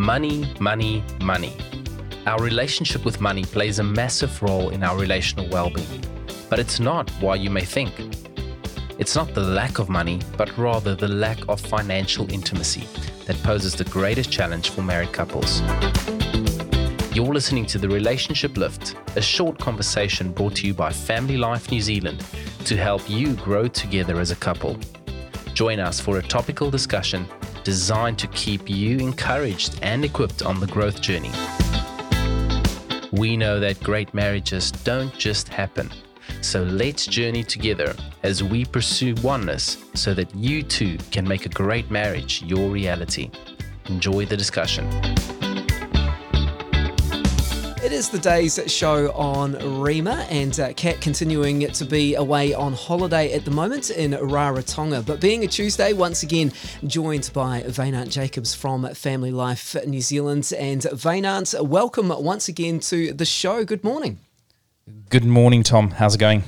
Money, money, money. Our relationship with money plays a massive role in our relational well being, but it's not why you may think. It's not the lack of money, but rather the lack of financial intimacy that poses the greatest challenge for married couples. You're listening to The Relationship Lift, a short conversation brought to you by Family Life New Zealand to help you grow together as a couple. Join us for a topical discussion designed to keep you encouraged and equipped on the growth journey. We know that great marriages don't just happen. So let's journey together as we pursue oneness so that you too can make a great marriage your reality. Enjoy the discussion. It is the day's show on Rhema, and uh, Kat continuing to be away on holiday at the moment in Rarotonga. But being a Tuesday, once again joined by Wynand Jacobs from Family Life New Zealand. And Wynand, welcome once again to the show. Good morning. Good morning, Tom. How's it going?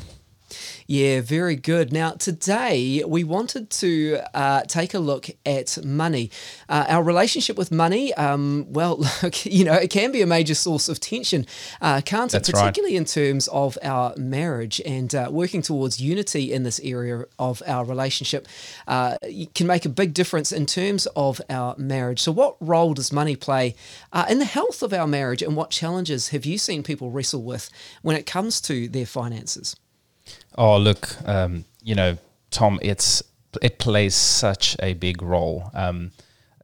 Yeah, very good. Now, today we wanted to uh, take a look at money. Uh, our relationship with money, um, well, look, you know, it can be a major source of tension, uh, can't That's it? Particularly right. in terms of our marriage and uh, working towards unity in this area of our relationship uh, can make a big difference in terms of our marriage. So, what role does money play uh, in the health of our marriage, and what challenges have you seen people wrestle with when it comes to their finances? Oh, look, um, you know, Tom, it's it plays such a big role. Um,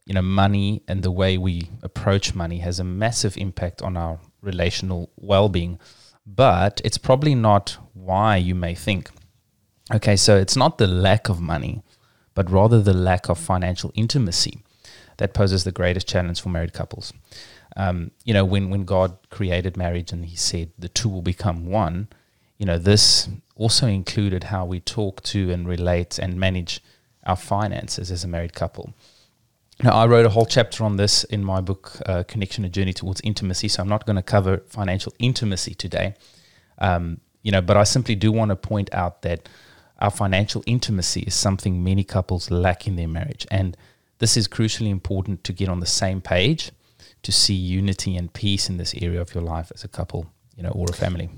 you know, money and the way we approach money has a massive impact on our relational well-being, but it's probably not why you may think. Okay, so it's not the lack of money, but rather the lack of financial intimacy that poses the greatest challenge for married couples. Um, you know, when when God created marriage and He said the two will become one, you know, this also included how we talk to and relate and manage our finances as a married couple. Now, I wrote a whole chapter on this in my book, uh, Connection: A Journey Towards Intimacy. So I'm not going to cover financial intimacy today, um, you know, but I simply do want to point out that our financial intimacy is something many couples lack in their marriage, and this is crucially important to get on the same page to see unity and peace in this area of your life as a couple, you know, or a family.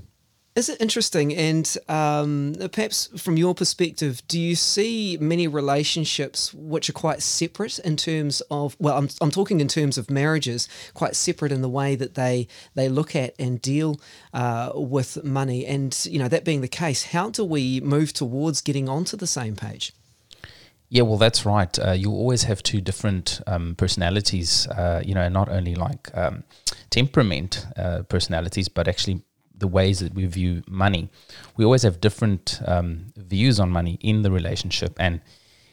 Is it interesting? And um, perhaps from your perspective, do you see many relationships which are quite separate in terms of, well, I'm, I'm talking in terms of marriages, quite separate in the way that they, they look at and deal uh, with money? And, you know, that being the case, how do we move towards getting onto the same page? Yeah, well, that's right. Uh, you always have two different um, personalities, uh, you know, not only like um, temperament uh, personalities, but actually the ways that we view money. We always have different um, views on money in the relationship, and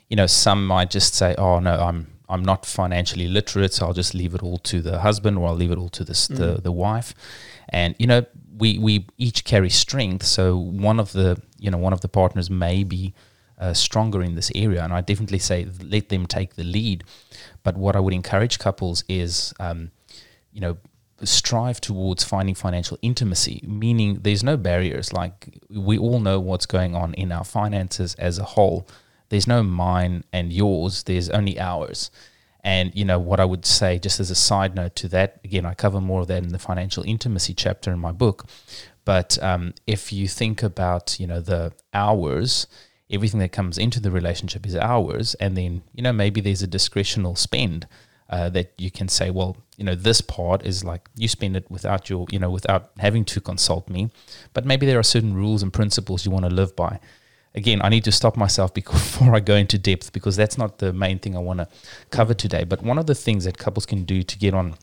you know, some might just say, "Oh no, I'm I'm not financially literate, so I'll just leave it all to the husband, or I'll leave it all to the mm. the, the wife." And you know, we we each carry strength, so one of the you know one of the partners may be uh, stronger in this area, and I definitely say let them take the lead. But what I would encourage couples is, um, you know, strive towards finding financial intimacy, meaning there's no barriers. Like we all know what's going on in our finances as a whole. There's no mine and yours, there's only ours. And you know what I would say, just as a side note to that, again, I cover more of that in the financial intimacy chapter in my book. But um, if you think about, you know, the hours, everything that comes into the relationship is ours, and then you know maybe there's a discretional spend uh, that you can say, well, you know, this part is like you spend it without your, you know, without having to consult me. But maybe there are certain rules and principles you want to live by. Again, I need to stop myself before I go into depth because that's not the main thing I want to cover today. But one of the things that couples can do to get on,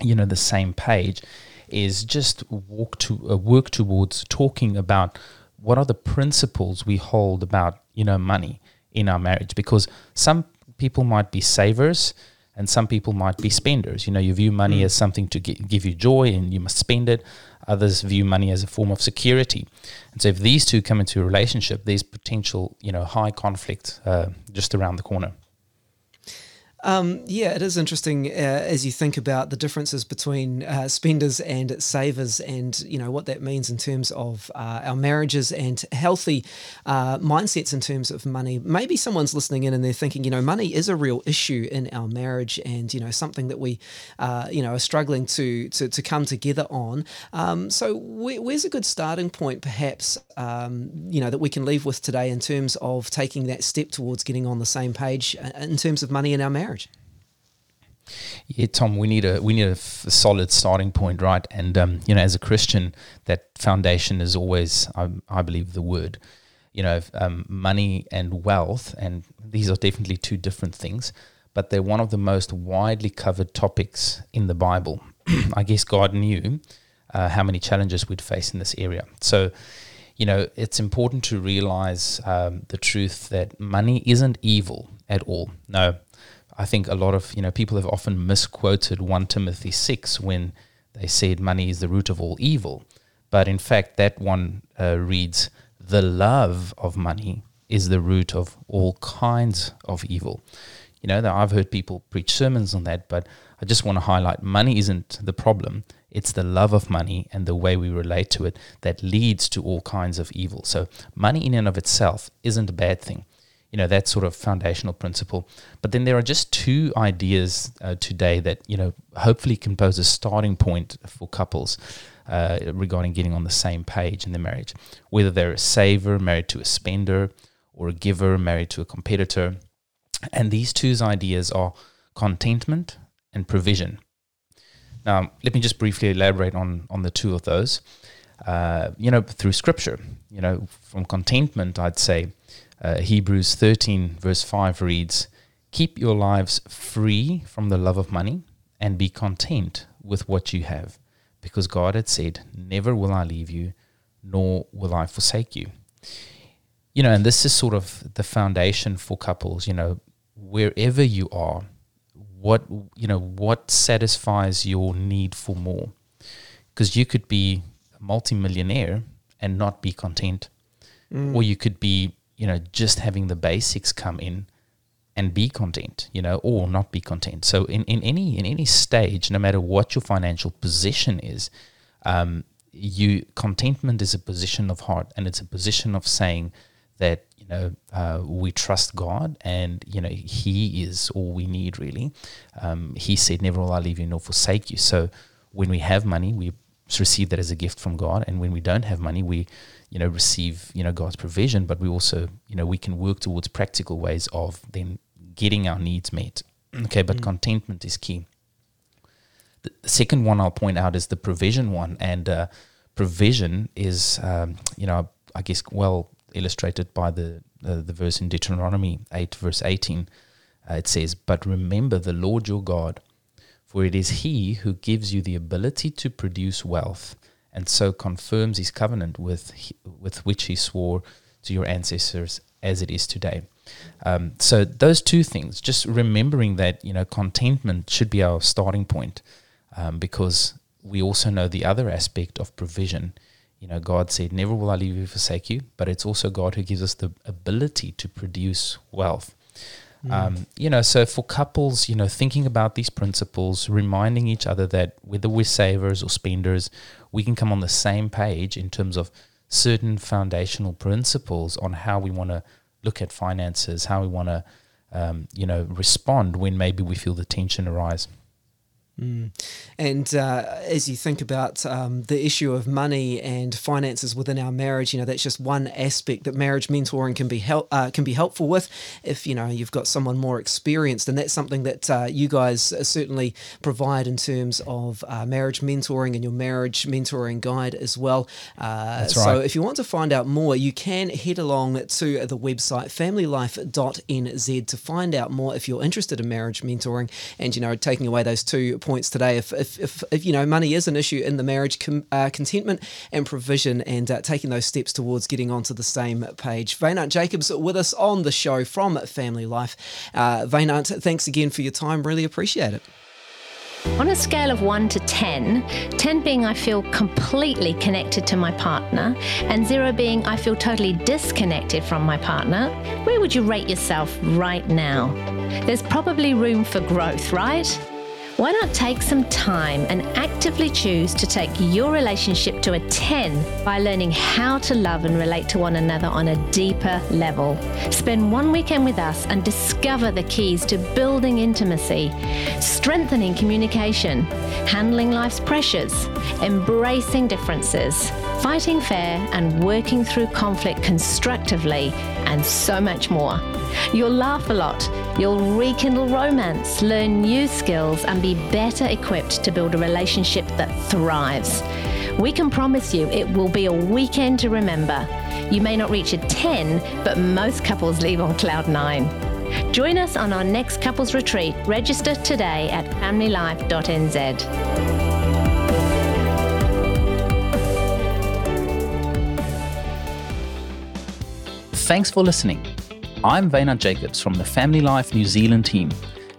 you know, the same page is just walk to uh, work towards talking about what are the principles we hold about, you know, money in our marriage because some people might be savers and some people might be spenders. You know, you view money mm. as something to give you joy and you must spend it. Others view money as a form of security. And so if these two come into a relationship, there's potential, you know, high conflict uh, just around the corner. Um, yeah, it is interesting uh, as you think about the differences between uh, spenders and savers, and you know what that means in terms of uh, our marriages and healthy uh, mindsets in terms of money. Maybe someone's listening in and they're thinking, you know, money is a real issue in our marriage, and you know something that we, uh, you know, are struggling to to, to come together on. Um, so where, where's a good starting point, perhaps, um, you know, that we can leave with today in terms of taking that step towards getting on the same page uh, in terms of money in our marriage? Marriage. Yeah, Tom, we need a we need a, f- a solid starting point, right? And um, you know, as a Christian, that foundation is always, I, I believe, the word. You know, um, money and wealth, and these are definitely two different things, but they're one of the most widely covered topics in the Bible. I guess God knew uh, how many challenges we'd face in this area, so you know, it's important to realize um, the truth that money isn't evil at all. No, I think a lot of you know people have often misquoted 1 Timothy 6 when they said money is the root of all evil. But in fact, that one uh, reads, the love of money is the root of all kinds of evil. You know, I've heard people preach sermons on that, but I just want to highlight money isn't the problem. It's the love of money and the way we relate to it that leads to all kinds of evil. So, money in and of itself isn't a bad thing you know that sort of foundational principle. But then there are just two ideas uh, today that you know hopefully can pose a starting point for couples uh, regarding getting on the same page in their marriage. Whether they're a saver married to a spender or a giver married to a competitor. And these two ideas are contentment and provision. Now let me just briefly elaborate on on the two of those. Uh, you know through scripture you know from contentment i'd say uh, Hebrews 13, verse 5 reads, Keep your lives free from the love of money and be content with what you have, because God had said, Never will I leave you, nor will I forsake you. You know, and this is sort of the foundation for couples, you know, wherever you are, what, you know, what satisfies your need for more? Because you could be a multimillionaire and not be content, mm. or you could be you know, just having the basics come in and be content, you know, or not be content. So in, in any in any stage, no matter what your financial position is, um, you contentment is a position of heart and it's a position of saying that you know uh, we trust God and you know He is all we need really. Um, he said, "Never will I leave you nor forsake you." So when we have money, we receive that as a gift from God, and when we don't have money, we you know receive you know God's provision, but we also you know we can work towards practical ways of then getting our needs met. Okay, but mm. contentment is key. The, second one I'll point out is the provision one, and uh, provision is um, you know I guess well illustrated by the uh, the verse in Deuteronomy eight verse eighteen. Uh, it says, "But remember the Lord your God." For it is he who gives you the ability to produce wealth and so confirms his covenant with with which he swore to your ancestors as it is today. Um, so those two things, just remembering that you know contentment should be our starting point, um, because we also know the other aspect of provision. You know, God said, "Never will I leave you, forsake you," but it's also God who gives us the ability to produce wealth. Mm. Um, you know, so for couples, you know, thinking about these principles, reminding each other that whether we're savers or spenders, we can come on the same page in terms of certain foundational principles on how we want to look at finances, how we want to, um, you know, respond when maybe we feel the tension arise. Mm. And uh, as you think about um, the issue of money and finances within our marriage, you know that's just one aspect that marriage mentoring can be help uh, can be helpful with. If you know you've got someone more experienced, and that's something that uh, you guys certainly provide in terms of uh, marriage mentoring and your marriage mentoring guide as well. Uh, that's right. So if you want to find out more, you can head along to the website familylife.nz to find out more if you're interested in marriage mentoring and you know taking away those two points today. If, if, if, if you know money is an issue in the marriage, com, uh, contentment and provision, and uh, taking those steps towards getting onto the same page. Wynand Jacobs with us on the show from Family Life. Uh, Wynand, thanks again for your time. Really appreciate it. On a scale of 1 to 10, 10 being I feel completely connected to my partner, and 0 being I feel totally disconnected from my partner, where would you rate yourself right now? There's probably room for growth, right? Why not take some time and actively choose to take your relationship to a 10 by learning how to love and relate to one another on a deeper level? Spend one weekend with us and discover the keys to building intimacy, strengthening communication, handling life's pressures, embracing differences, fighting fair and working through conflict constructively, and so much more. You'll laugh a lot, you'll rekindle romance, learn new skills, and be better equipped to build a relationship that thrives. We can promise you it will be a weekend to remember. You may not reach a 10, but most couples leave on cloud 9. Join us on our next couples retreat. Register today at familylife.nz. Thanks for listening. I'm Wynand Jacobs from the Family Life New Zealand team,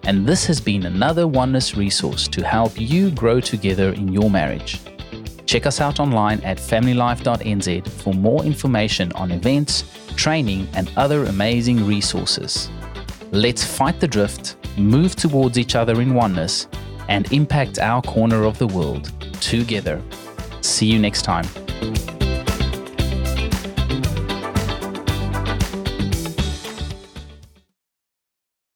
and this has been another Oneness resource to help you grow together in your marriage. Check us out online at familylife.nz for more information on events, training, and other amazing resources. Let's fight the drift, move towards each other in oneness, and impact our corner of the world together. See you next time.